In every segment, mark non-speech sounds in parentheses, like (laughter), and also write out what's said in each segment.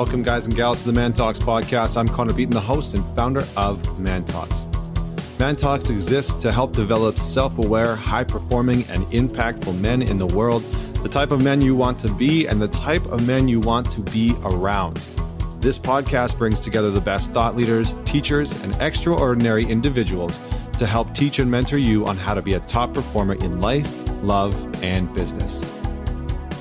Welcome, guys and gals, to the Man Talks podcast. I'm Connor Beaton, the host and founder of Man Talks. Man Talks exists to help develop self aware, high performing, and impactful men in the world, the type of men you want to be, and the type of men you want to be around. This podcast brings together the best thought leaders, teachers, and extraordinary individuals to help teach and mentor you on how to be a top performer in life, love, and business.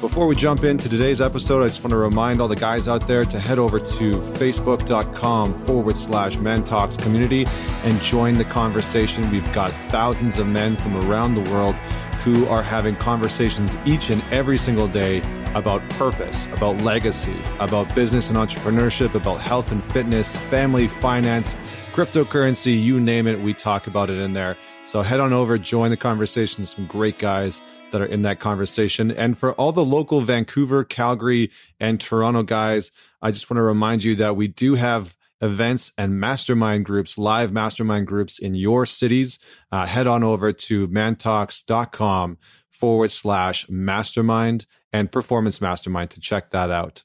Before we jump into today's episode, I just want to remind all the guys out there to head over to facebook.com forward slash men talks community and join the conversation. We've got thousands of men from around the world who are having conversations each and every single day about purpose, about legacy, about business and entrepreneurship, about health and fitness, family, finance, cryptocurrency, you name it, we talk about it in there. So head on over, join the conversation. Some great guys that are in that conversation. And for all the local Vancouver, Calgary, and Toronto guys, I just want to remind you that we do have events and mastermind groups, live mastermind groups in your cities. Uh, head on over to mantalks.com forward slash mastermind and performance mastermind to check that out.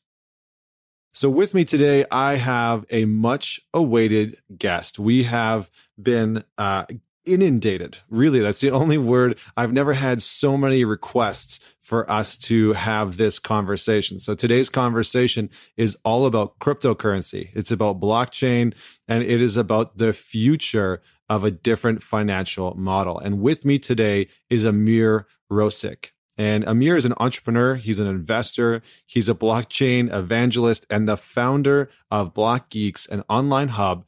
So with me today, I have a much awaited guest. We have been uh, inundated. Really, that's the (laughs) only word. I've never had so many requests for us to have this conversation. So today's conversation is all about cryptocurrency. It's about blockchain and it is about the future of a different financial model. And with me today is Ameer Rosic. And Ameer is an entrepreneur. He's an investor. He's a blockchain evangelist and the founder of Blockgeeks, an online hub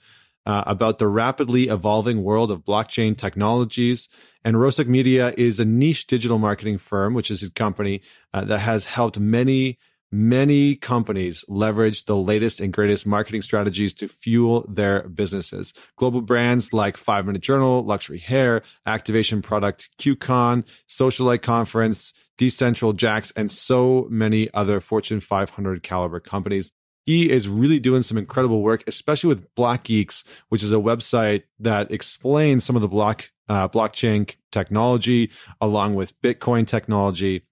uh, about the rapidly evolving world of blockchain technologies. And Rosic Media is a niche digital marketing firm, which is his company uh, that has helped many, many companies leverage the latest and greatest marketing strategies to fuel their businesses. Global brands like Five Minute Journal, Luxury Hair, Activation Product, QCon, Socialite Conference, Decentral Jaxx, and so many other Fortune 500 caliber companies he is really doing some incredible work, especially with Blockgeeks, which is a website that explains some of the block uh, blockchain technology along with Bitcoin technology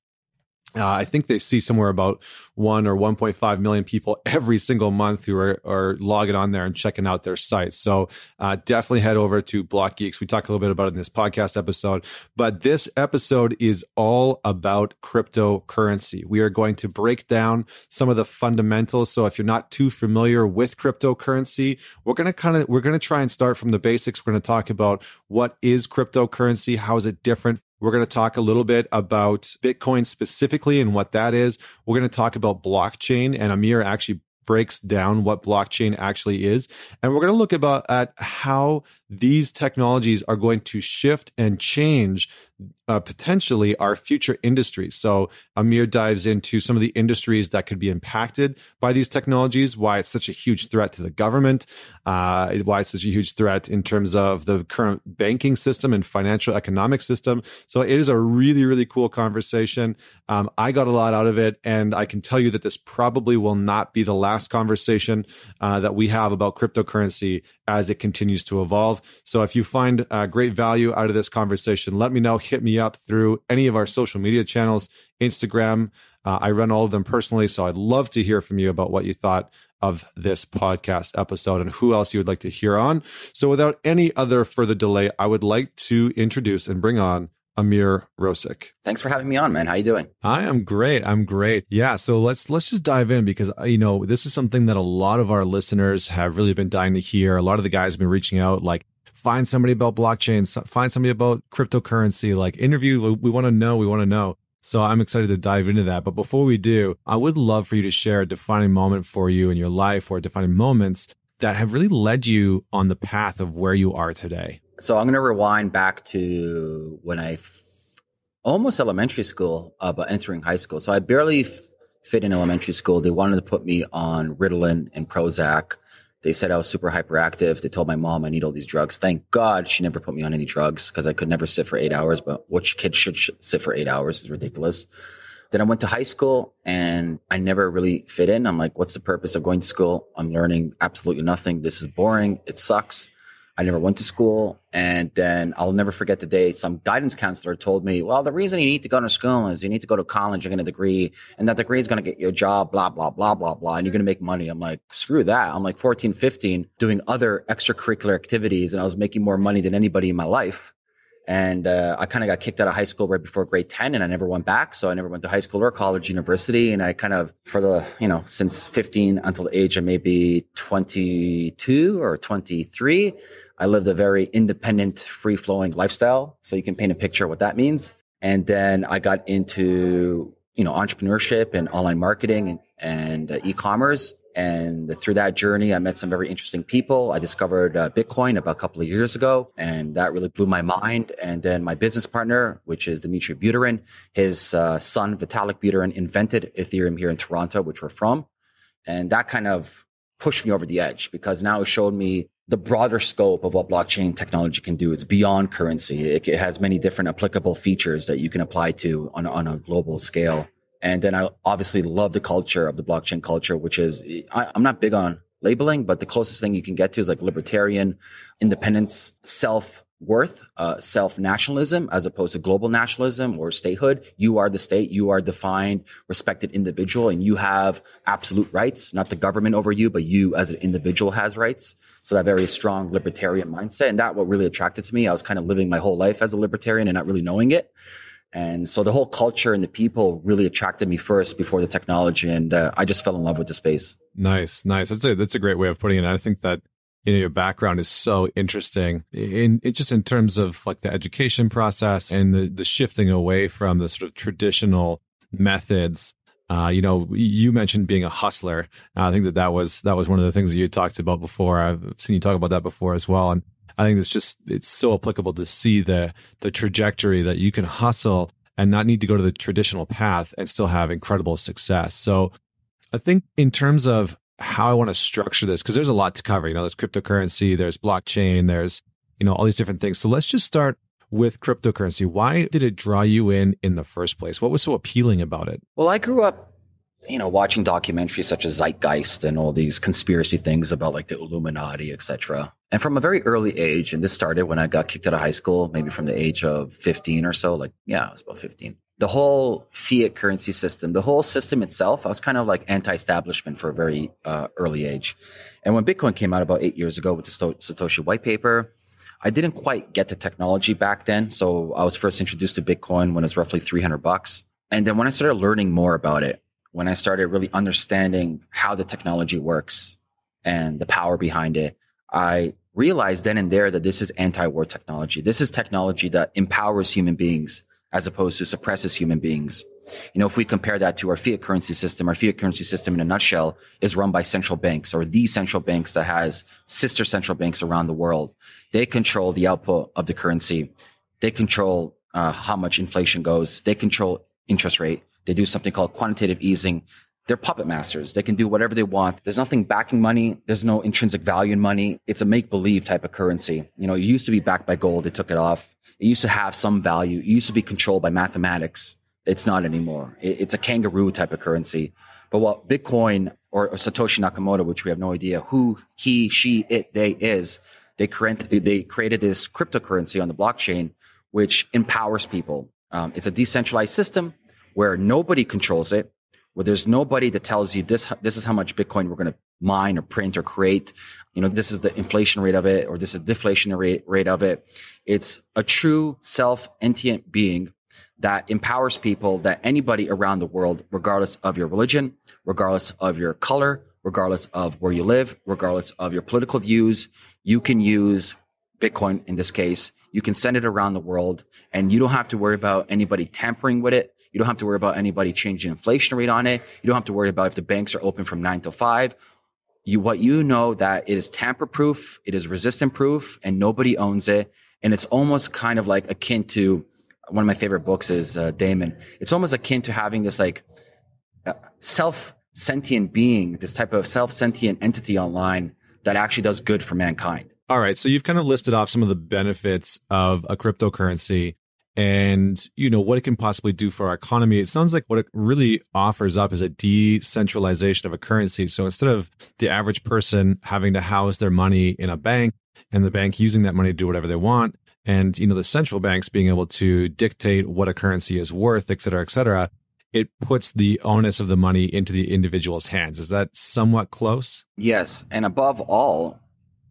uh, I think they see somewhere about one or 1.5 million people every single month who are, are logging on there and checking out their site. So uh, definitely head over to Blockgeeks. We talked a little bit about it in this podcast episode, but this episode is all about cryptocurrency. We are going to break down some of the fundamentals. So if you're not too familiar with cryptocurrency, we're going to kind of, we're going to try and start from the basics. We're going to talk about what is cryptocurrency? How is it different we're going to talk a little bit about Bitcoin specifically and what that is. We're going to talk about blockchain and Ameer actually breaks down what blockchain actually is. And we're going to look about at how these technologies are going to shift and change uh, potentially our future industries. So Ameer dives into some of the industries that could be impacted by these technologies, why it's such a huge threat to the government, uh, why it's such a huge threat in terms of the current banking system and financial economic system. So it is a really, really cool conversation. Um, I got a lot out of it, and I can tell you that this probably will not be the last conversation uh, that we have about cryptocurrency as it continues to evolve. So if you find uh, great value out of this conversation, let me know. Hit me up through any of our social media channels, Instagram. Uh, I run all of them personally. So I'd love to hear from you about what you thought of this podcast episode and who else you would like to hear on. So without any other further delay, I would like to introduce and bring on Ameer Rosic. Thanks for having me on, man. How you doing? I am great. I'm great. Yeah. So let's let's just dive in because you know this is something that a lot of our listeners have really been dying to hear. A lot of the guys have been reaching out, like find somebody about blockchain, find somebody about cryptocurrency, like interview. We want to know. We want to know. So I'm excited to dive into that. But before we do, I would love for you to share a defining moment for you in your life or defining moments that have really led you on the path of where you are today. So I'm going to rewind back to when I f- almost elementary school, uh, but entering high school. So I barely f- fit in elementary school. They wanted to put me on Ritalin and Prozac. They said I was super hyperactive. They told my mom I need all these drugs. Thank God she never put me on any drugs because I could never sit for eight hours. But which kid should sit for eight hours is ridiculous. Then I went to high school and I never really fit in. I'm like, what's the purpose of going to school? I'm learning absolutely nothing. This is boring. It sucks. I never went to school. And then I'll never forget the day some guidance counselor told me, well, the reason you need to go to school is you need to go to college and get a degree and that degree is going to get you a job, blah, blah, blah, blah, blah. And you're going to make money. I'm like, screw that. I'm like 14, 15 doing other extracurricular activities and I was making more money than anybody in my life. And uh, I kind of got kicked out of high school right before grade 10 and I never went back. So I never went to high school or college, university. And I kind of, for the, you know, since 15 until the age of maybe 22 or 23, I lived a very independent, free flowing lifestyle. So you can paint a picture of what that means. And then I got into, you know, entrepreneurship and online marketing and, and uh, e-commerce. And through that journey, I met some very interesting people. I discovered uh, Bitcoin about a couple of years ago, and that really blew my mind. And then my business partner, which is Dimitri Buterin, his uh, son, Vitalik Buterin, invented Ethereum here in Toronto, which we're from. And that kind of pushed me over the edge because now it showed me the broader scope of what blockchain technology can do. It's beyond currency. It, it has many different applicable features that you can apply to on, on a global scale. And then I obviously love the culture of the blockchain culture, which is, I, I'm not big on labeling, but the closest thing you can get to is like libertarian, independence, self worth, uh, self nationalism as opposed to global nationalism or statehood. You are the state. You are defined, respected individual and you have absolute rights, not the government over you, but you as an individual has rights. So that very strong libertarian mindset. And that what really attracted to me. I was kind of living my whole life as a libertarian and not really knowing it. And so the whole culture and the people really attracted me first before the technology. And uh, I just fell in love with the space. Nice, nice. That's a, that's a great way of putting it. I think that, you know, your background is so interesting in, in just in terms of like the education process and the, the shifting away from the sort of traditional methods. Uh, you know, you mentioned being a hustler. I think that that was, that was one of the things that you talked about before. I've seen you talk about that before as well. And I think it's just it's so applicable to see the the trajectory that you can hustle and not need to go to the traditional path and still have incredible success. So I think in terms of how I want to structure this, because there's a lot to cover. You know, there's cryptocurrency, there's blockchain, there's you know all these different things. So let's just start with cryptocurrency. Why did it draw you in in the first place? What was so appealing about it? Well, I grew up you know, watching documentaries such as Zeitgeist and all these conspiracy things about like the Illuminati, etc. And from a very early age, and this started when I got kicked out of high school, maybe from the age of 15 or so, like, yeah, I was about 15. The whole fiat currency system, the whole system itself, I was kind of like anti-establishment for a very uh, early age. And when Bitcoin came out about eight years ago with the Satoshi white paper, I didn't quite get the technology back then. So I was first introduced to Bitcoin when it was roughly 300 bucks. And then when I started learning more about it, when I started really understanding how the technology works and the power behind it, I realized then and there that this is anti-war technology. This is technology that empowers human beings as opposed to suppresses human beings. You know, if we compare that to our fiat currency system, our fiat currency system in a nutshell is run by central banks or the central banks that has sister central banks around the world. They control the output of the currency. They control uh, how much inflation goes. They control interest rate. They do something called quantitative easing. They're puppet masters. They can do whatever they want. There's nothing backing money. There's no intrinsic value in money. It's a make believe type of currency. You know, it used to be backed by gold. They took it off. It used to have some value. It used to be controlled by mathematics. It's not anymore. it's a kangaroo type of currency. But what Bitcoin or, or Satoshi Nakamoto, which we have no idea who he, she, it, they is, they, they created this cryptocurrency on the blockchain, which empowers people. Um, it's a decentralized system where nobody controls it, where there's nobody that tells you this, this is how much Bitcoin we're going to mine or print or create. You know, this is the inflation rate of it or this is the deflation rate, rate of it. It's a true self entient being that empowers people that anybody around the world, regardless of your religion, regardless of your color, regardless of where you live, regardless of your political views, you can use Bitcoin in this case. You can send it around the world and you don't have to worry about anybody tampering with it. You don't have to worry about anybody changing inflation rate on it. You don't have to worry about if the banks are open from nine to five. You, what you know that it is tamper proof, it is resistant proof, and nobody owns it. And it's almost kind of like akin to one of my favorite books is uh, Daemon. It's almost akin to having this like uh, self sentient being, this type of self sentient entity online that actually does good for mankind. All right. So you've kind of listed off some of the benefits of a cryptocurrency and you know what it can possibly do for our economy it sounds like what it really offers up is a decentralization of a currency so instead of the average person having to house their money in a bank and the bank using that money to do whatever they want. And, you know, the central banks being able to dictate what a currency is worth, et cetera, et cetera. It puts the onus of the money into the individual's hands. Is that somewhat close? Yes. And above all,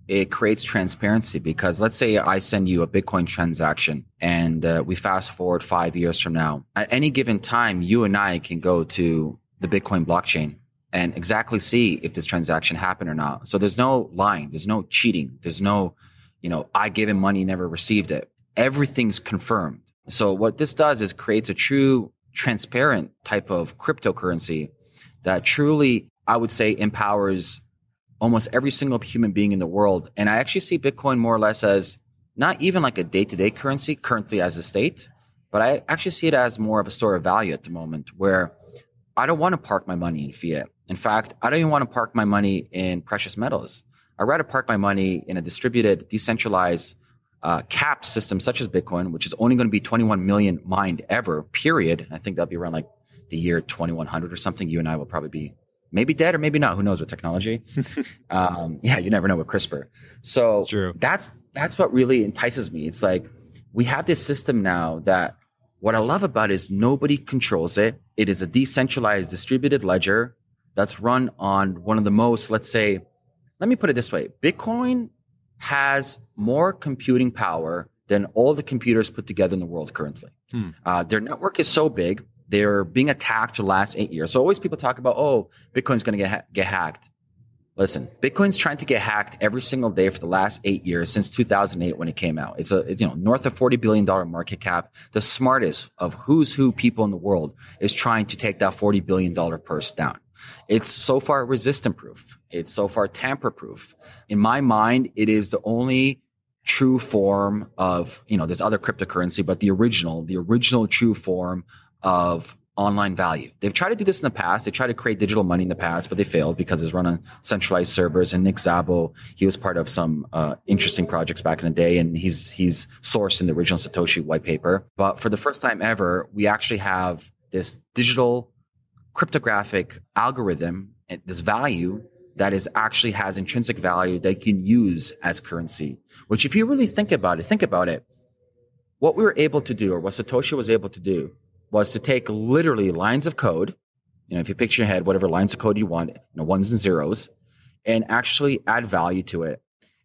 it creates transparency because let's say I send you a Bitcoin transaction and uh, we fast forward five years from now. At any given time, you and I can go to the Bitcoin blockchain and exactly see if this transaction happened or not. So there's no lying, there's no cheating, there's no, you know, I gave him money, never received it. Everything's confirmed. So what this does is creates a true transparent type of cryptocurrency that truly, I would say, empowers almost every single human being in the world. And I actually see Bitcoin more or less as not even like a day to day currency currently as a state, but I actually see it as more of a store of value at the moment where I don't want to park my money in fiat. In fact, I don't even want to park my money in precious metals. I'd rather park my money in a distributed, decentralized, uh, capped system such as Bitcoin, which is only going to be 21 million mined ever, period. I think that'll be around like the year 2100 or something. You and I will probably be maybe dead or maybe not. Who knows with technology? (laughs) um, yeah, you never know with CRISPR. So that's that's what really entices me. It's like we have this system now that what I love about it is nobody controls it. It is a decentralized distributed ledger that's run on one of the most, let's say, let me put it this way: Bitcoin has more computing power than all the computers put together in the world currently. Hmm. Uh, their network is so big they're being attacked for the last eight years. So always people talk about, oh, Bitcoin's going to get ha- get hacked. Listen, Bitcoin's trying to get hacked every single day for the last eight years since 2008 when it came out. It's a it's, you know north of 40 billion dollar market cap. The smartest of who's who people in the world is trying to take that 40 billion dollar purse down. It's so far resistant proof. It's so far tamper proof. In my mind, it is the only true form of you know there's other cryptocurrency, but the original, the original true form of online value. They've tried to do this in the past. They tried to create digital money in the past, but they failed because it's run on centralized servers. And Nick Szabo, he was part of some uh, interesting projects back in the day, and he's he's sourced in the original Satoshi white paper. But for the first time ever, we actually have this digital cryptographic algorithm, this value that is actually has intrinsic value that you can use as currency. Which, if you really think about it, think about it. What we were able to do, or what Satoshi was able to do, was to take literally lines of code, you know, if you picture your head, whatever lines of code you want, you know, ones and zeros, and actually add value to it.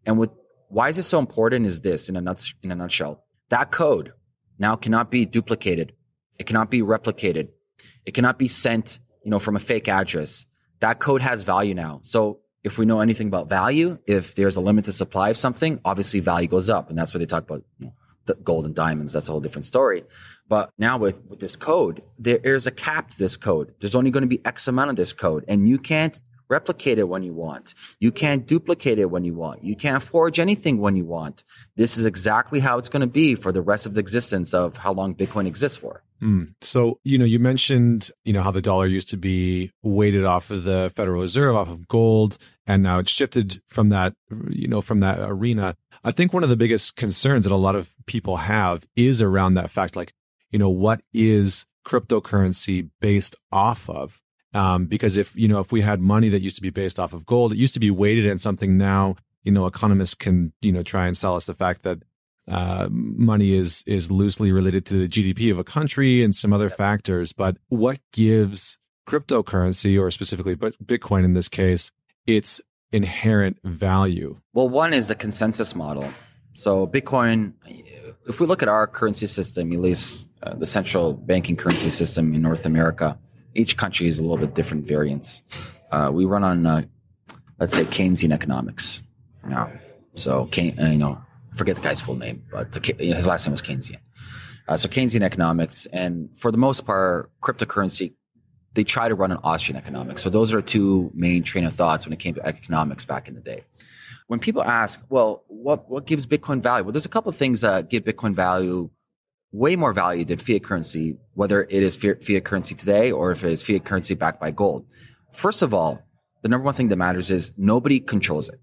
And what why is this so important is this in a nuts in a nutshell. That code now cannot be duplicated. It cannot be replicated. It cannot be sent, you know, from a fake address. That code has value now. So if we know anything about value, if there's a limited supply of something, obviously value goes up. And that's what they talk about, you know, gold and diamonds. That's a whole different story. But now with, with this code, there is a cap to this code. There's only going to be X amount of this code and you can't replicate it when you want. You can't duplicate it when you want. You can't forge anything when you want. This is exactly how it's going to be for the rest of the existence of how long Bitcoin exists for. Mm. So, you know, you mentioned, you know, how the dollar used to be weighted off of the Federal Reserve, off of gold, and now it's shifted from that, you know, from that arena. I think one of the biggest concerns that a lot of people have is around that fact, like, you know, what is cryptocurrency based off of? Um, because if, you know, if we had money that used to be based off of gold, it used to be weighted in something now, you know, economists can, you know, try and sell us the fact that, uh, money is, is loosely related to the GDP of a country and some other factors. But what gives cryptocurrency or specifically, but Bitcoin in this case, its inherent value? Well, one is the consensus model. So Bitcoin, if we look at our currency system, at least uh, the central banking currency system in North America, each country is a little bit different variants. Uh, we run on, uh, let's say, Keynesian economics. Now, so uh, you know, forget the guy's full name, but the, his last name was Keynesian. Uh, so Keynesian economics, and for the most part, cryptocurrency, they try to run on Austrian economics. So those are two main train of thoughts when it came to economics back in the day. When people ask, well, what what gives Bitcoin value? Well, there's a couple of things that give Bitcoin value way more value than fiat currency, whether it is fiat currency today or if it is fiat currency backed by gold. First of all, the number one thing that matters is nobody controls it.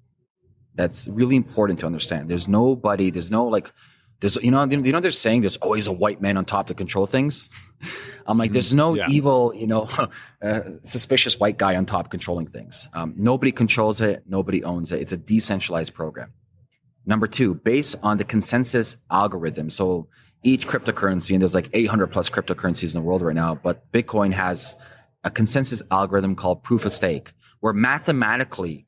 That's really important to understand. There's nobody, there's no like, there's, you know, you know, they're saying there's always a white man on top to control things. (laughs) I'm like, there's no yeah. evil, you know, (laughs) uh, suspicious white guy on top controlling things. Um, nobody controls it. Nobody owns it. It's a decentralized program. Number two, based on the consensus algorithm. So each cryptocurrency, and there's like 800 plus cryptocurrencies in the world right now, but Bitcoin has a consensus algorithm called proof of stake, where mathematically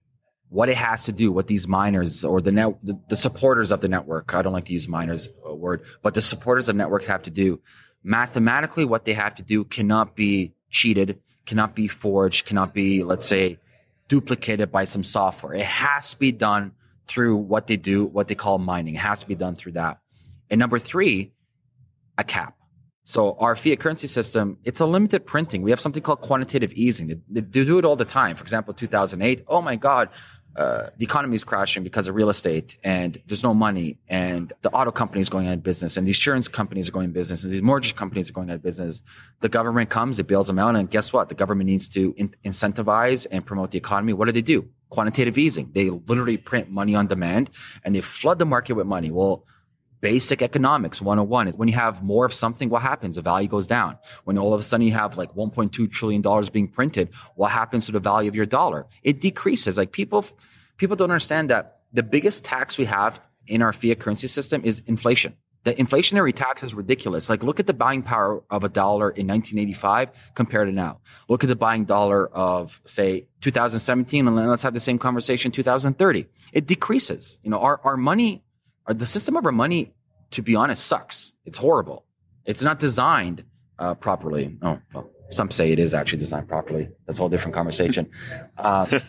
what it has to do, what these miners or the net, the, the supporters of the network, I don't like to use miners uh, word, but the supporters of networks have to do mathematically what they have to do cannot be cheated, cannot be forged, cannot be, let's say, duplicated by some software. It has to be done through what they do, what they call mining. It has to be done through that. And number three, a cap. So our fiat currency system, it's a limited printing. We have something called quantitative easing. They, they do it all the time. For example, 2008, oh my God, uh, the economy is crashing because of real estate and there's no money and the auto company is going out of business and the insurance companies are going business and these mortgage companies are going out of business. The government comes, it bails them out. And guess what? The government needs to in- incentivize and promote the economy. What do they do? Quantitative easing. They literally print money on demand and they flood the market with money. Well, basic economics 101 is when you have more of something, what happens? The value goes down. When all of a sudden you have like 1.2 trillion dollars being printed, what happens to the value of your dollar? It decreases. Like people, people don't understand that the biggest tax we have in our fiat currency system is inflation. The inflationary tax is ridiculous. Like, look at the buying power of a dollar in 1985 compared to now. Look at the buying dollar of, say, 2017, and let's have the same conversation 2030. It decreases. You know, our, our money the system of our money, to be honest, sucks. It's horrible. It's not designed uh, properly. Oh, well, some say it is actually designed properly. That's a whole different conversation. (laughs) Uh,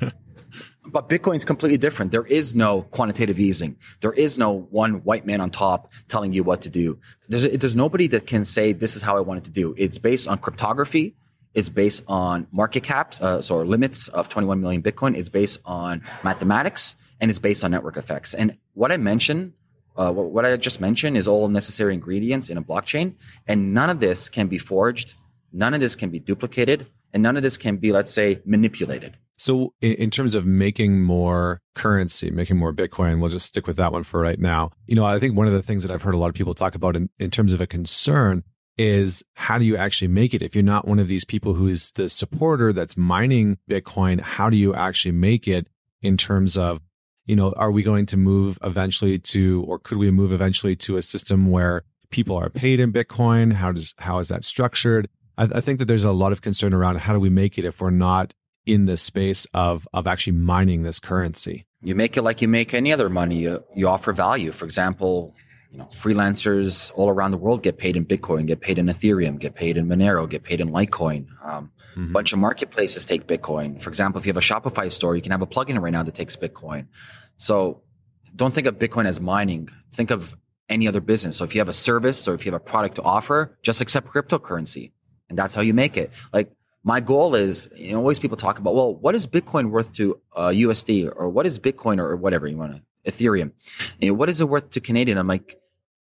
but Bitcoin's completely different. There is no quantitative easing. There is no one white man on top telling you what to do. There's, there's nobody that can say this is how I want it to do. It's based on cryptography. It's based on market caps, uh, so limits of 21 million Bitcoin. It's based on mathematics and it's based on network effects. And what I mentioned uh, what, I just mentioned is all necessary ingredients in a blockchain, and none of this can be forged, none of this can be duplicated, and none of this can be, let's say, manipulated. So, in, terms of making more currency, making more Bitcoin, we'll just stick with that one for right now. You know, I think one of the things that I've heard a lot of people talk about in, in terms of a concern is how do you actually make it? If you're not one of these people who's the supporter that's mining Bitcoin, how do you actually make it in terms of you know, are we going to move eventually to, or could we move eventually to a system where people are paid in Bitcoin? How does, how is that structured? I, I think that there's a lot of concern around how do we make it if we're not in the space of, of actually mining this currency? You make it like you make any other money. You, you offer value. For example, you know, freelancers all around the world get paid in Bitcoin, get paid in Ethereum, get paid in Monero, get paid in Litecoin. Um, mm-hmm. Bunch of marketplaces take Bitcoin. For example, if you have a Shopify store, you can have a plugin right now that takes Bitcoin. So don't think of Bitcoin as mining. Think of any other business. So if you have a service or if you have a product to offer, just accept cryptocurrency. And that's how you make it. Like my goal is, you know, always people talk about, well, what is Bitcoin worth to uh, USD or what is Bitcoin or whatever you want to, Ethereum? You know, what is it worth to Canadian? I'm like,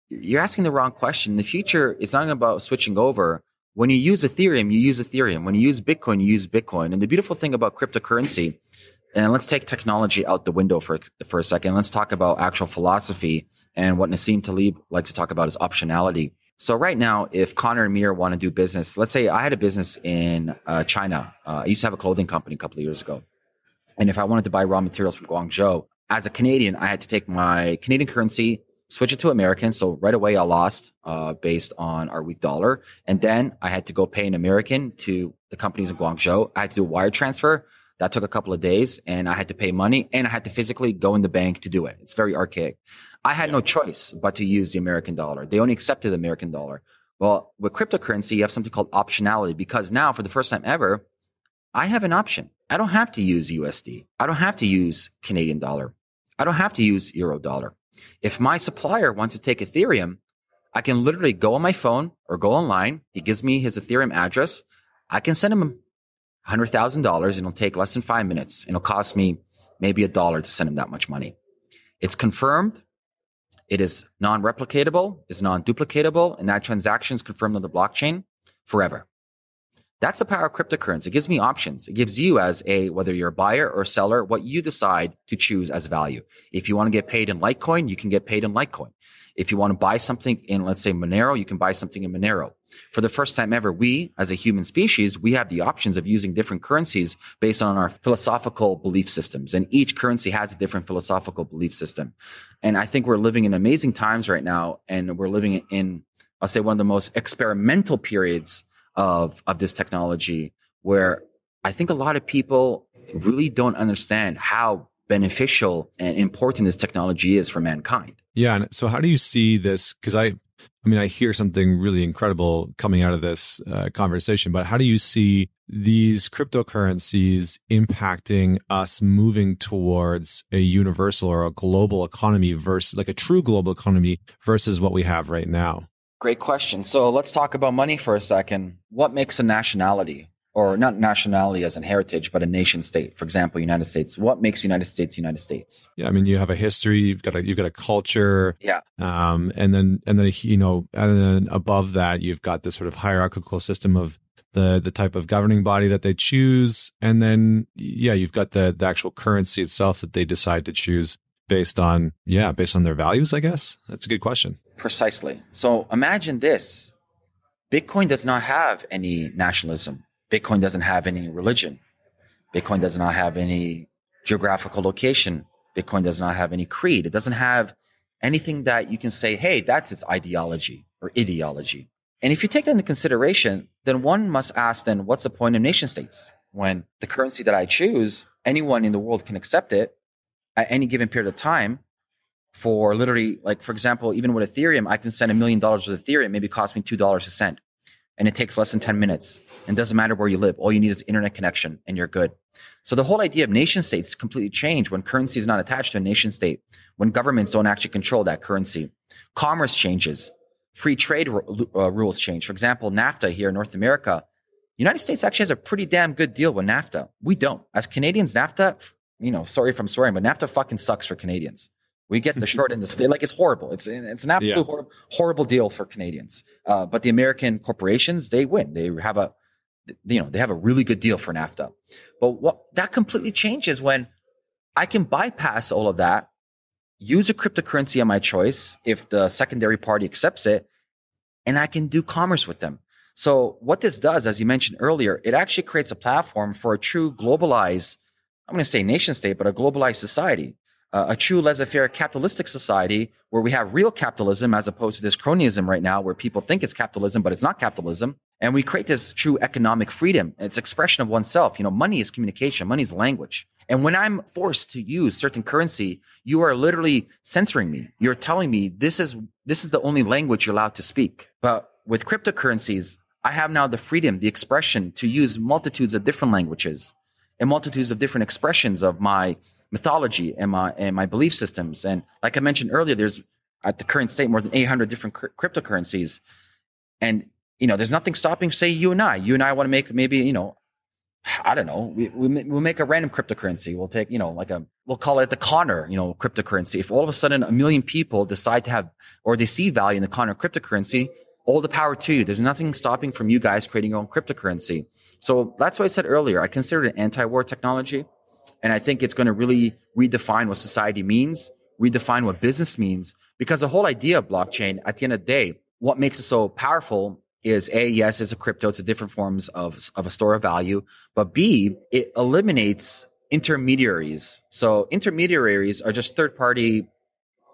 you're asking the wrong question. In the future, it's not about switching over. When you use Ethereum, you use Ethereum. When you use Bitcoin, you use Bitcoin. And the beautiful thing about cryptocurrency and let's take technology out the window for, for a second. Let's talk about actual philosophy and what Nassim Taleb likes to talk about is optionality. So right now, if Connor and Mir want to do business, let's say I had a business in uh, China. Uh, I used to have a clothing company a couple of years ago. And if I wanted to buy raw materials from Guangzhou, as a Canadian, I had to take my Canadian currency, switch it to American. So right away, I lost uh, based on our weak dollar. And then I had to go pay an American to the companies in Guangzhou. I had to do a wire transfer. That took a couple of days and I had to pay money and I had to physically go in the bank to do it. It's very archaic. I had no choice but to use the American dollar. They only accepted the American dollar. Well, with cryptocurrency, you have something called optionality because now for the first time ever, I have an option. I don't have to use USD. I don't have to use Canadian dollar. I don't have to use euro dollar. If my supplier wants to take Ethereum, I can literally go on my phone or go online. He gives me his Ethereum address. I can send him $100,000 and it'll take less than five minutes. It'll cost me maybe a dollar to send him that much money. It's confirmed. It is non-replicatable, is non-duplicatable, and that transaction is confirmed on the blockchain forever. That's the power of cryptocurrency. It gives me options. It gives you as a, whether you're a buyer or seller, what you decide to choose as value. If you want to get paid in Litecoin, you can get paid in Litecoin. If you want to buy something in, let's say Monero, you can buy something in Monero. For the first time ever, we as a human species, we have the options of using different currencies based on our philosophical belief systems. And each currency has a different philosophical belief system. And I think we're living in amazing times right now. And we're living in, I'll say one of the most experimental periods of, of this technology where I think a lot of people really don't understand how beneficial and important this technology is for mankind. Yeah. And so how do you see this? Cause I, I mean, I hear something really incredible coming out of this uh, conversation, but how do you see these cryptocurrencies impacting us moving towards a universal or a global economy versus like a true global economy versus what we have right now? Great question. So let's talk about money for a second. What makes a nationality? Or not nationality as in heritage, but a nation state. For example, United States. What makes United States United States? Yeah, I mean, you have a history. You've got a you've got a culture. Yeah. Um, and then and then you know, and then above that, you've got this sort of hierarchical system of the the type of governing body that they choose, and then yeah, you've got the the actual currency itself that they decide to choose based on yeah based on their values i guess? That's a good question. Precisely. So imagine this. Bitcoin does not have any nationalism. Bitcoin doesn't have any religion. Bitcoin does not have any geographical location. Bitcoin does not have any creed. It doesn't have anything that you can say hey that's its ideology or ideology. And if you take that into consideration then one must ask then what's the point of nation states when the currency that i choose anyone in the world can accept it at any given period of time for literally like for example even with ethereum i can send a million dollars with ethereum. Maybe cost me two dollars a cent and it takes less than 10 minutes and doesn't matter where you live. All you need is internet connection and you're good. So the whole idea of nation states completely changed when currency is not attached to a nation state when governments don't actually control that currency. Commerce changes. Free trade uh, rules change. For example nafta here in north america united states actually has a pretty damn good deal with nafta. We don't. As canadians nafta you know, sorry if I'm swearing, but NAFTA fucking sucks for Canadians. We get the short end of the state. Like it's horrible. It's it's an absolute yeah. horrible, horrible deal for Canadians. Uh, but the American corporations, they win. They have a, you know, they have a really good deal for NAFTA. But what that completely changes when I can bypass all of that, use a cryptocurrency of my choice if the secondary party accepts it, and I can do commerce with them. So what this does, as you mentioned earlier, it actually creates a platform for a true globalized I'm going to say nation state, but a globalized society, uh, a true laissez-faire capitalistic society where we have real capitalism as opposed to this cronyism right now where people think it's capitalism, but it's not capitalism. And we create this true economic freedom. It's expression of oneself. You know, money is communication. Money is language. And when I'm forced to use certain currency, you are literally censoring me. You're telling me this is, this is the only language you're allowed to speak. But with cryptocurrencies, I have now the freedom, the expression to use multitudes of different languages and multitudes of different expressions of my mythology and my and my belief systems. And like I mentioned earlier, there's at the current state more than 800 different cryptocurrencies, and you know there's nothing stopping. Say you and I, you and I want to make maybe you know. I don't know. We, we we'll make a random cryptocurrency. We'll take, you know, like a, we'll call it the Connor, you know, cryptocurrency. If all of a sudden a million people decide to have, or they see value in the Connor cryptocurrency, all the power to you. There's nothing stopping from you guys creating your own cryptocurrency. So that's what I said earlier. I consider it anti-war technology. And I think it's going to really redefine what society means, redefine what business means, because the whole idea of blockchain at the end of the day, what makes it so powerful is A, yes, it's a crypto. It's a different forms of, of a store of value. But B, it eliminates intermediaries. So intermediaries are just third party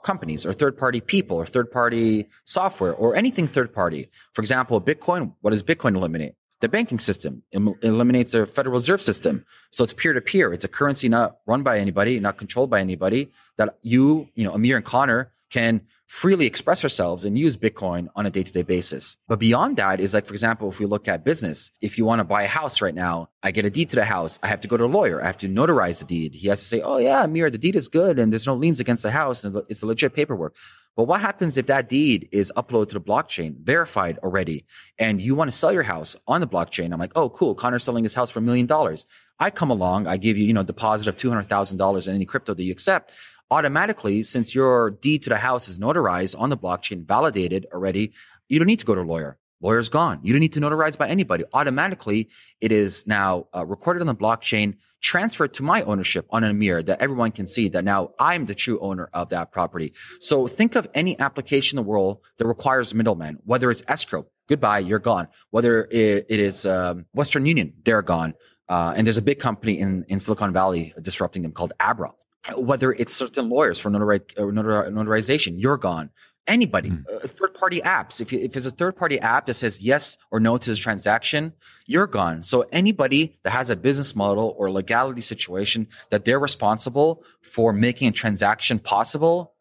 companies or third party people or third party software or anything third party. For example, Bitcoin, what does Bitcoin eliminate? The banking system it eliminates the Federal Reserve System. So it's peer to peer. It's a currency not run by anybody, not controlled by anybody that you, you know, Ameer and Connor can freely express ourselves and use Bitcoin on a day to day basis. But beyond that is like, for example, if we look at business, if you want to buy a house right now, I get a deed to the house. I have to go to a lawyer. I have to notarize the deed. He has to say, Oh yeah, Ameer, the deed is good and there's no liens against the house and it's legit paperwork. But what happens if that deed is uploaded to the blockchain, verified already, and you want to sell your house on the blockchain? I'm like, oh, cool. Connor's selling his house for a million dollars. I come along, I give you, you know, deposit of $200,000 in any crypto that you accept automatically, since your deed to the house is notarized on the blockchain, validated already, you don't need to go to a lawyer. lawyer's gone. You don't need to notarize by anybody. Automatically, it is now uh, recorded on the blockchain, transferred to my ownership on a mirror that everyone can see that now I'm the true owner of that property. So think of any application in the world that requires middlemen, whether it's escrow, goodbye, you're gone. Whether it, it is um, Western Union, they're gone. Uh, and there's a big company in, in Silicon Valley disrupting them called Abra. Whether it's certain lawyers for notari- uh, notarization, you're gone anybody, mm. uh, third party apps. If, you, if it's a third party app that says yes or no to this transaction, you're gone. So anybody that has a business model or legality situation that they're responsible for making a transaction possible,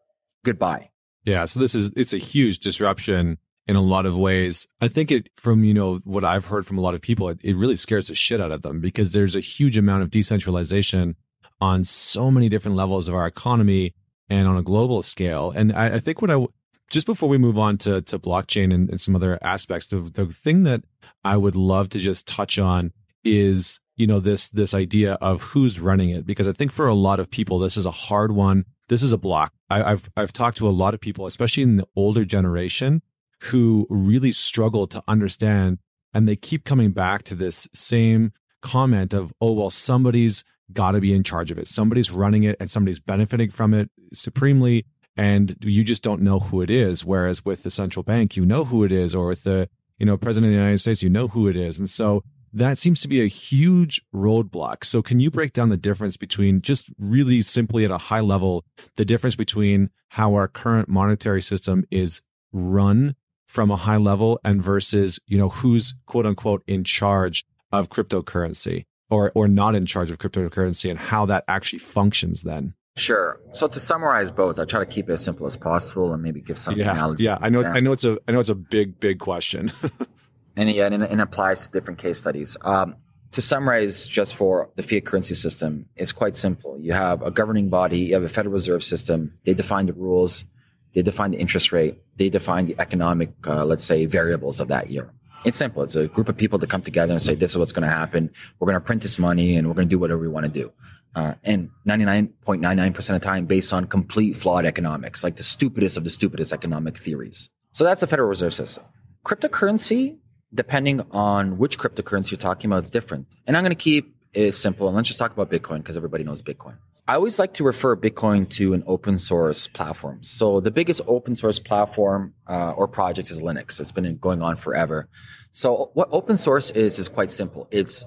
goodbye. Yeah. So this is, it's a huge disruption in a lot of ways. I think it, from, you know, what I've heard from a lot of people, it, it really scares the shit out of them because there's a huge amount of decentralization on so many different levels of our economy and on a global scale. And I, I think what I, just before we move on to, to blockchain and, and some other aspects, the, the thing that I would love to just touch on is, you know, this, this idea of who's running it. Because I think for a lot of people, this is a hard one. This is a block. I, I've, I've talked to a lot of people, especially in the older generation who really struggle to understand and they keep coming back to this same comment of, oh, well, somebody's got to be in charge of it. Somebody's running it and somebody's benefiting from it supremely and you just don't know who it is. Whereas with the central bank, you know who it is, or with the, you know, president of the United States, you know who it is. And so that seems to be a huge roadblock. So can you break down the difference between just really simply at a high level, the difference between how our current monetary system is run from a high level and versus, you know, who's quote unquote in charge of cryptocurrency or, or not in charge of cryptocurrency and how that actually functions then? Sure. So to summarize both, I try to keep it as simple as possible and maybe give some yeah, analogy. Yeah, I know. I know it's a. I know it's a big, big question. (laughs) and yeah, and, it applies to different case studies. Um, to summarize, just for the fiat currency system, it's quite simple. You have a governing body. You have a Federal Reserve System. They define the rules. They define the interest rate. They define the economic, uh, let's say, variables of that year. It's simple. It's a group of people that come together and say, "This is what's going to happen. We're going to print this money, and we're going to do whatever we want to do." uh, and 99.99% of the time based on complete flawed economics, like the stupidest of the stupidest economic theories. So that's the Federal Reserve System. Cryptocurrency, depending on which cryptocurrency you're talking about, is different. And I'm going to keep it simple and let's just talk about Bitcoin because everybody knows Bitcoin. I always like to refer Bitcoin to an open source platform. So the biggest open source platform uh, or project is Linux. It's been going on forever. So what open source is is quite simple. It's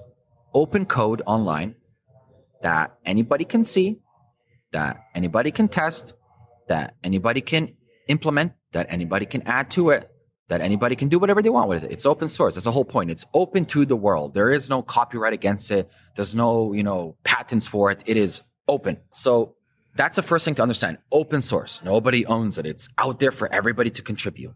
open code online that anybody can see, that anybody can test, that anybody can implement, that anybody can add to it, that anybody can do whatever they want with it. It's open source. That's the whole point. It's open to the world. There is no copyright against it. There's no, you know, patents for it. It is open. So that's the first thing to understand. Open source. Nobody owns it. It's out there for everybody to contribute.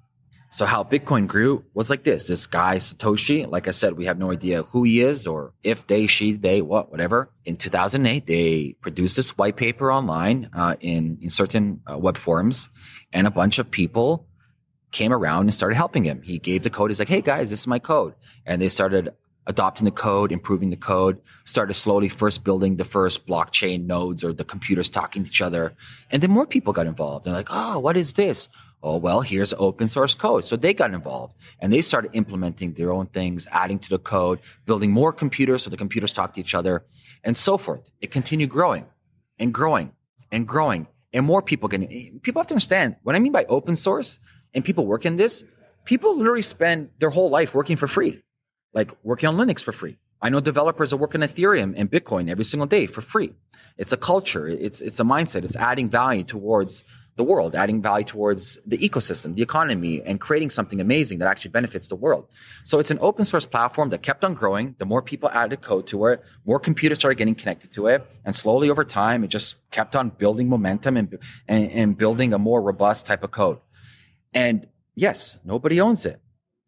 So how Bitcoin grew was like this. This guy, Satoshi, like I said, we have no idea who he is or if they, she, they, what, whatever. In 2008, they produced this white paper online uh, in, in certain uh, web forums and a bunch of people came around and started helping him. He gave the code. He's like, Hey guys, this is my code. And they started adopting the code, improving the code, started slowly first building the first blockchain nodes or the computers talking to each other. And then more people got involved. They're like, Oh, what is this? oh, well, here's open source code. So they got involved and they started implementing their own things, adding to the code, building more computers so the computers talk to each other and so forth. It continued growing and growing and growing and more people getting, people have to understand what I mean by open source and people work in this. People literally spend their whole life working for free, like working on Linux for free. I know developers are working Ethereum and Bitcoin every single day for free. It's a culture. It's, it's a mindset. It's adding value towards the world, adding value towards the ecosystem, the economy, and creating something amazing that actually benefits the world. So it's an open source platform that kept on growing. The more people added code to it, more computers started getting connected to it. And slowly over time, it just kept on building momentum and, and, and building a more robust type of code. And yes, nobody owns it.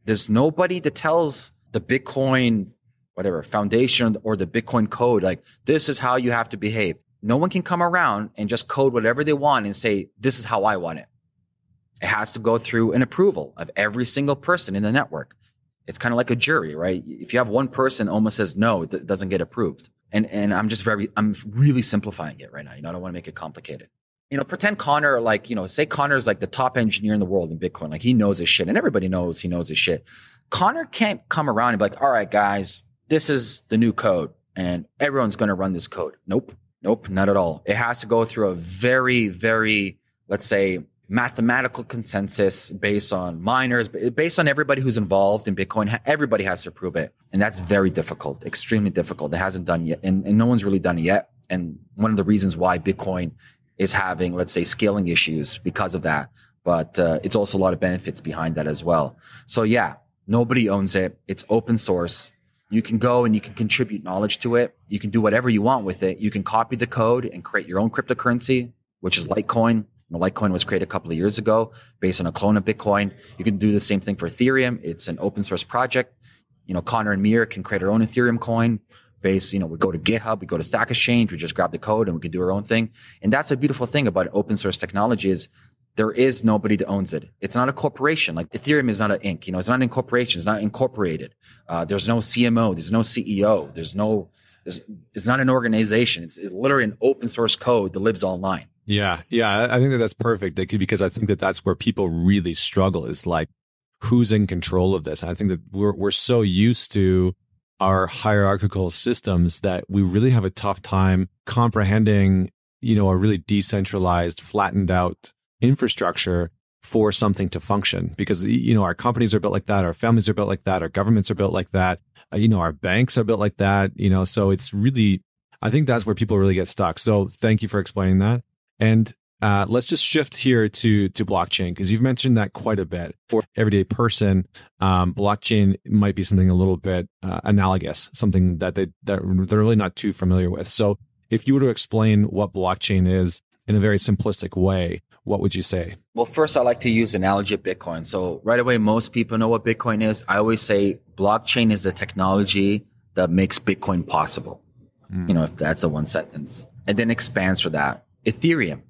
There's nobody that tells the Bitcoin, whatever foundation or the Bitcoin code, like this is how you have to behave. No one can come around and just code whatever they want and say, this is how I want it. It has to go through an approval of every single person in the network. It's kind of like a jury, right? If you have one person almost says no, it doesn't get approved. And, and I'm just very, I'm really simplifying it right now. You know, I don't want to make it complicated. you know, pretend Connor, like, you know, say Connor's like the top engineer in the world in Bitcoin. Like he knows his shit and everybody knows he knows his shit. Connor can't come around and be like, all right, guys, this is the new code and everyone's going to run this code. Nope. Nope. Not at all. It has to go through a very, very, let's say, mathematical consensus based on miners, based on everybody who's involved in Bitcoin. Everybody has to approve it. And that's very difficult, extremely difficult. It hasn't done yet. And, and no one's really done it yet. And one of the reasons why Bitcoin is having, let's say, scaling issues because of that. But uh, it's also a lot of benefits behind that as well. So yeah, nobody owns it. It's open source. You can go and you can contribute knowledge to it. You can do whatever you want with it. You can copy the code and create your own cryptocurrency, which is Litecoin. Litecoin was created a couple of years ago based on a clone of Bitcoin. You can do the same thing for Ethereum. It's an open source project. You know, Connor and Ameer can create our own Ethereum coin based, You know, we go to GitHub, we go to Stack Exchange, we just grab the code and we can do our own thing. And that's a beautiful thing about open source technology is there is nobody that owns it. It's not a corporation. Like Ethereum is not an Inc. You know, it's not an incorporation. It's not incorporated. Uh, there's no CMO. There's no CEO. There's no. There's, it's not an organization. It's, it's literally an open source code that lives online. Yeah, yeah. I think that that's perfect because I think that that's where people really struggle is like who's in control of this. I think that we're we're so used to our hierarchical systems that we really have a tough time comprehending, you know, a really decentralized, flattened out infrastructure for something to function because, you know, our companies are built like that. Our families are built like that. Our governments are built like that. Uh, you know, our banks are built like that, you know, so it's really, I think that's where people really get stuck. So thank you for explaining that. And uh, let's just shift here to to blockchain because you've mentioned that quite a bit. For everyday person, um, blockchain might be something a little bit uh, analogous, something that they that they're really not too familiar with. So, if you were to explain what blockchain is in a very simplistic way, what would you say? Well, first, I like to use analogy of Bitcoin. So right away, most people know what Bitcoin is. I always say blockchain is the technology that makes Bitcoin possible. Mm. You know, if that's a one sentence, and then expands for that. Ethereum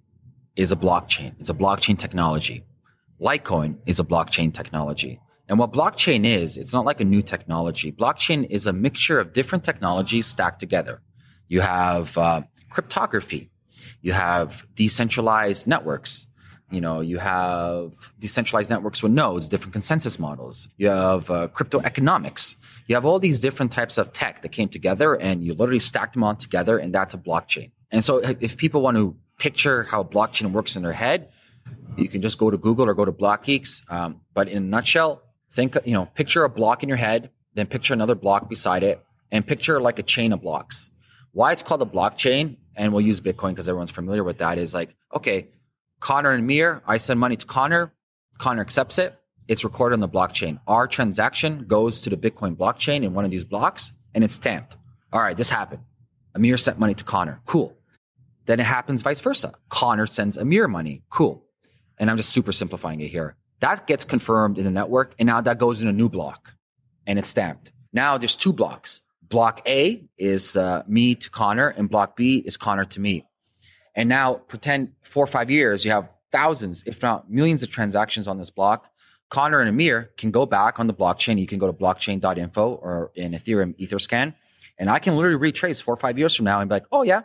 is a blockchain. It's a blockchain technology. Litecoin is a blockchain technology. And what blockchain is, it's not like a new technology. Blockchain is a mixture of different technologies stacked together. You have uh, cryptography. You have decentralized networks. You know, you have decentralized networks with nodes, different consensus models. You have uh, crypto economics. You have all these different types of tech that came together and you literally stacked them all together and that's a blockchain. And so if people want to picture how blockchain works in their head, you can just go to Google or go to Blockgeeks. Um, but in a nutshell, think, you know, picture a block in your head, then picture another block beside it, and picture like a chain of blocks. Why it's called a blockchain, and we'll use Bitcoin because everyone's familiar with that, is like, okay, Connor and Ameer, I send money to Connor, Connor accepts it, it's recorded on the blockchain. Our transaction goes to the Bitcoin blockchain in one of these blocks, and it's stamped. All right, this happened. Ameer sent money to Connor. Cool. Then it happens vice versa. Connor sends Ameer money. Cool. And I'm just super simplifying it here. That gets confirmed in the network. And now that goes in a new block and it's stamped. Now there's two blocks. Block A is uh, me to Connor and block B is Connor to me. And now pretend four or five years, you have thousands, if not millions of transactions on this block. Connor and Ameer can go back on the blockchain. You can go to blockchain.info or in Ethereum Etherscan. And I can literally retrace four or five years from now and be like, oh yeah,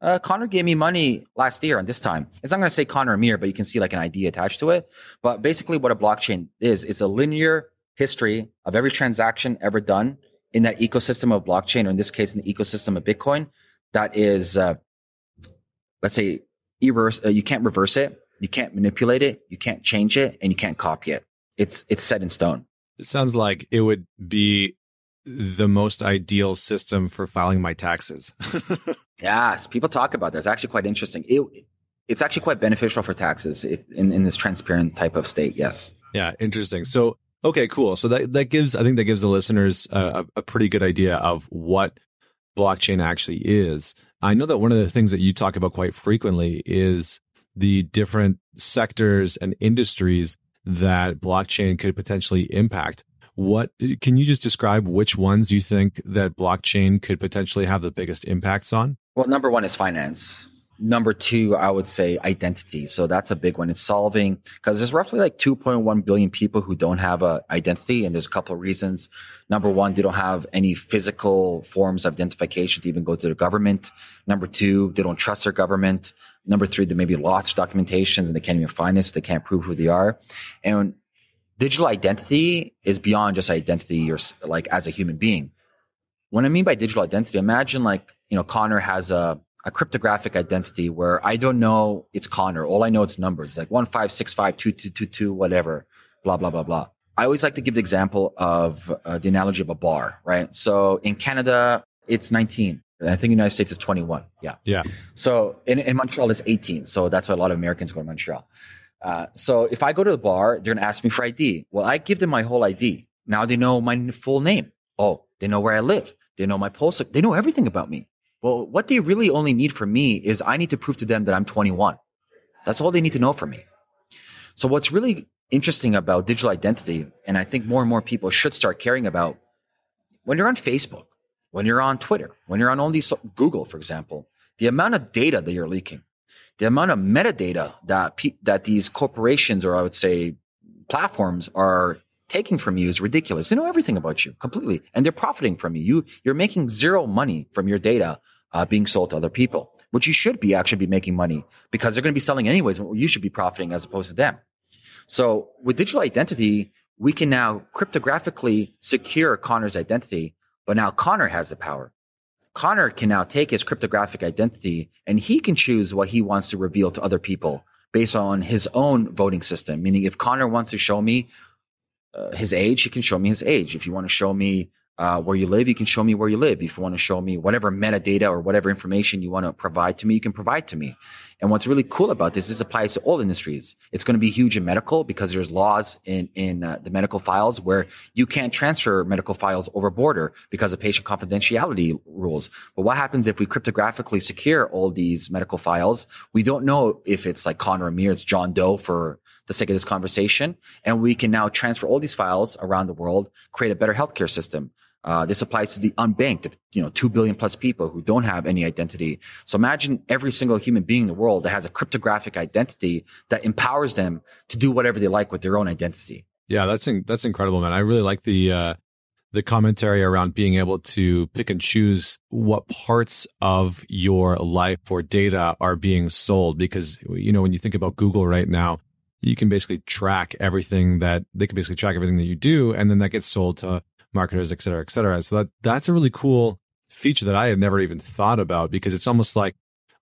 uh, Connor gave me money last year and this time. It's not going to say Connor Ameer, but you can see like an ID attached to it. But basically, what a blockchain is, it's a linear history of every transaction ever done in that ecosystem of blockchain, or in this case, in the ecosystem of Bitcoin. That is, uh, let's say, reverse. Uh, you can't reverse it, you can't manipulate it, you can't change it, and you can't copy it. It's it's set in stone. It sounds like it would be the most ideal system for filing my taxes. (laughs) yes, people talk about this. It's actually quite interesting. It, it's actually quite beneficial for taxes if, in, in this transparent type of state. Yes. Yeah, interesting. So, okay, cool. So that, that gives, I think that gives the listeners a, a pretty good idea of what blockchain actually is. I know that one of the things that you talk about quite frequently is the different sectors and industries that blockchain could potentially impact. What can you just describe which ones you think that blockchain could potentially have the biggest impacts on? Well, number one is finance. Number two, I would say identity. So that's a big one. It's solving because there's roughly like 2.1 billion people who don't have a identity. And there's a couple of reasons. Number one, they don't have any physical forms of identification to even go to the government. Number two, they don't trust their government. Number three, there may be lost documentations and they can't even find it, so they can't prove who they are. And digital identity is beyond just identity or like as a human being. What I mean by digital identity, imagine like, you know, Connor has a, a cryptographic identity where I don't know it's Connor. All I know it's numbers like one five six five two two two two whatever, blah blah blah blah. I always like to give the example of uh, the analogy of a bar, right? So in Canada, it's 19. I think the United States is 21. Yeah. Yeah. So in, in Montreal, it's 18. So that's why a lot of Americans go to Montreal. Uh, so if I go to the bar, they're going to ask me for ID. Well, I give them my whole ID. Now they know my full name. Oh, they know where I live. They know my postal. They know everything about me. Well, what they really only need from me is I need to prove to them that I'm 21. That's all they need to know from me. So what's really interesting about digital identity, and I think more and more people should start caring about when you're on Facebook, when you're on Twitter, when you're on all these Google, for example, the amount of data that you're leaking, the amount of metadata that pe- that these corporations or I would say platforms are taking from you is ridiculous. They know everything about you completely, and they're profiting from you. You you're making zero money from your data uh, being sold to other people, which you should be actually be making money because they're going to be selling anyways. And You should be profiting as opposed to them. So with digital identity, we can now cryptographically secure Connor's identity, but now Connor has the power. Connor can now take his cryptographic identity and he can choose what he wants to reveal to other people based on his own voting system. Meaning, if Connor wants to show me uh, his age, he can show me his age. If you want to show me uh, where you live, you can show me where you live. If you want to show me whatever metadata or whatever information you want to provide to me, you can provide to me. And what's really cool about this, is this applies to all industries. It's going to be huge in medical because there's laws in, in uh, the medical files where you can't transfer medical files over border because of patient confidentiality rules. But what happens if we cryptographically secure all these medical files? We don't know if it's like Connor Ameer, it's John Doe for the sake of this conversation. And we can now transfer all these files around the world, create a better healthcare system. Uh, this applies to the unbanked, you know, 2 billion plus people who don't have any identity. So imagine every single human being in the world that has a cryptographic identity that empowers them to do whatever they like with their own identity. Yeah, that's in, that's incredible, man. I really like the uh, the commentary around being able to pick and choose what parts of your life or data are being sold because you know when you think about Google right now, you can basically track everything that they can basically track everything that you do and then that gets sold to marketers, et cetera, et cetera. So that, that's a really cool feature that I had never even thought about because it's almost like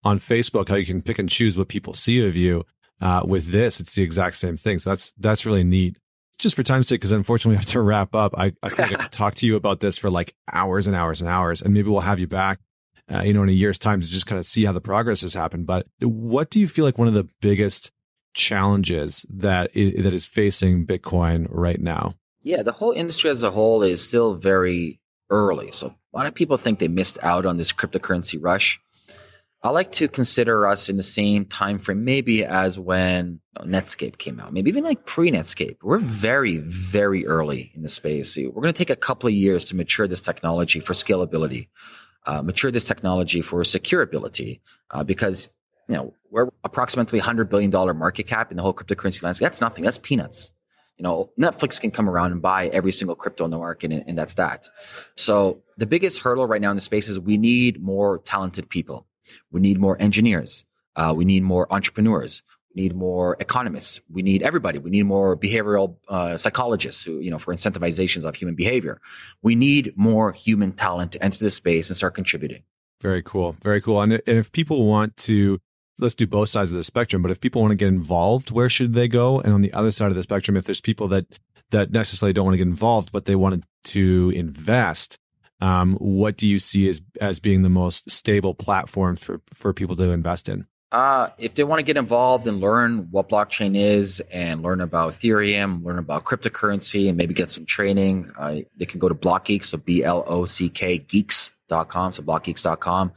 on Facebook, how you can pick and choose what people see of you. Uh, with this, it's the exact same thing. So that's, that's really neat. Just for time's sake, because unfortunately we have to (laughs) wrap up. I, I think I could (laughs) talk to you about this for like hours and hours and hours, and maybe we'll have you back, uh, you know, in a year's time to just kind of see how the progress has happened. But what do you feel like one of the biggest challenges that is, that is facing Bitcoin right now? Yeah, the whole industry as a whole is still very early. So a lot of people think they missed out on this cryptocurrency rush. I like to consider us in the same time frame, maybe as when Netscape came out, maybe even like pre-Netscape. We're very, very early in the space. We're going to take a couple of years to mature this technology for scalability, uh, mature this technology for securability, uh, because you know we're approximately hundred billion dollar market cap in the whole cryptocurrency landscape. That's nothing. That's peanuts you know, Netflix can come around and buy every single crypto in the market, and, and that's that. So the biggest hurdle right now in the space is we need more talented people. We need more engineers. Uh, we need more entrepreneurs. We need more economists. We need everybody. We need more behavioral uh, psychologists who, you know, for incentivizations of human behavior. We need more human talent to enter the space and start contributing. Very cool. Very cool. And, and if people want to let's do both sides of the spectrum. But if people want to get involved, where should they go? And on the other side of the spectrum, if there's people that that necessarily don't want to get involved, but they wanted to invest, um, what do you see as as being the most stable platform for for people to invest in? Uh, if they want to get involved and learn what blockchain is and learn about Ethereum, learn about cryptocurrency, and maybe get some training, uh, they can go to Blockgeeks, so B L O C K geeks.com, so blockgeeks.com.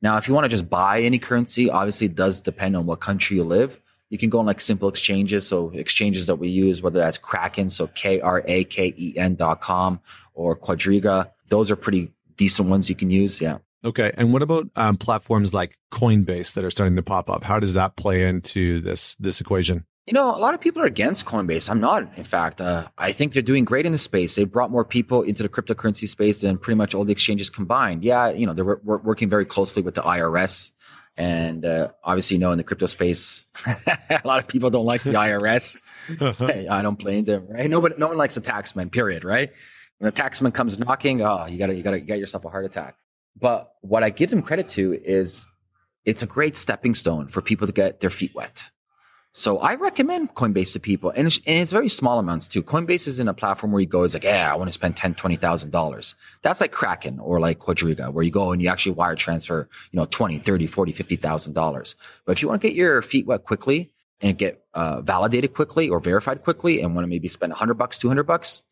Now, if you want to just buy any currency, obviously it does depend on what country you live. You can go on like simple exchanges. So exchanges that we use, whether that's Kraken, so K R A K E N dot com or Quadriga. Those are pretty decent ones you can use. Yeah. Okay. And what about um, platforms like Coinbase that are starting to pop up? How does that play into this this equation? You know, a lot of people are against Coinbase. I'm not, in fact. Uh, I think they're doing great in the space. They brought more people into the cryptocurrency space than pretty much all the exchanges combined. Yeah, you know, they're working very closely with the IRS And uh, obviously, you know, in the crypto space, (laughs) a lot of people don't like the IRS. hey, (laughs) I don't blame them, right? Nobody, no one likes a taxman, period, right? When a taxman comes knocking, oh, you gotta, you gotta get yourself a heart attack. But what I give them credit to is it's a great stepping stone for people to get their feet wet. So I recommend Coinbase to people, and it's, and it's, very small amounts too. Coinbase isn't a platform where you go, it's like, yeah, I want to spend ten, twenty thousand dollars. That's like Kraken or like Quadriga, where you go and you actually wire transfer, you know, 20, 30, 40, 50,000 dollars. But if you want to get your feet wet quickly and get uh, validated quickly or verified quickly, and want to maybe spend hundred bucks, two hundred bucks,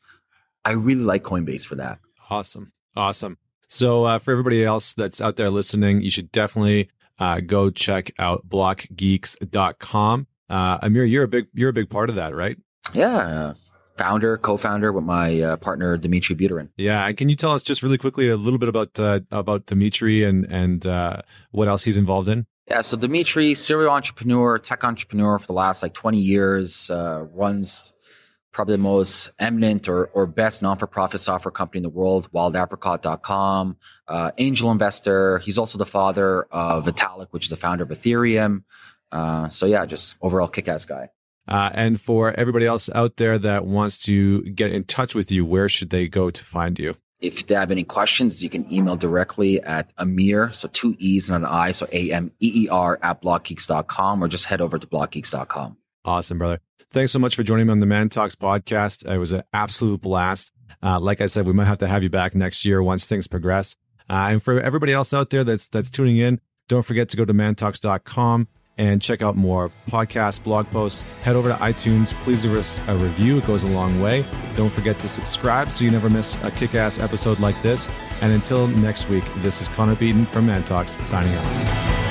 I really like Coinbase for that. Awesome, awesome. So uh, for everybody else that's out there listening, you should definitely uh, go check out blockgeeks.com. Uh, Ameer, you're a big you're a big part of that, right? Yeah, founder, co-founder with my uh, partner Dimitri Buterin. Yeah, and can you tell us just really quickly a little bit about uh, about Dimitri and and uh, what else he's involved in? Yeah, so Dimitri, serial entrepreneur, tech entrepreneur for the last like 20 years, uh, runs probably the most eminent or, or best non-for-profit software company in the world, wildapricot.com, uh, angel investor. He's also the father of Vitalik, which is the founder of Ethereum. Uh, so yeah, just overall kick-ass guy. Uh, and for everybody else out there that wants to get in touch with you, where should they go to find you? If they have any questions, you can email directly at Ameer, so two E's and an I, so A M E E R at blockgeeks.com, or just head over to blockgeeks.com. Awesome, brother. Thanks so much for joining me on the ManTalks podcast. It was an absolute blast. Uh, like I said, we might have to have you back next year once things progress. Uh, and for everybody else out there that's that's tuning in, don't forget to go to mantalks.com and check out more podcasts, blog posts. Head over to iTunes. Please leave us a review. It goes a long way. Don't forget to subscribe so you never miss a kick ass episode like this. And until next week, this is Connor Beaton from ManTalks signing off.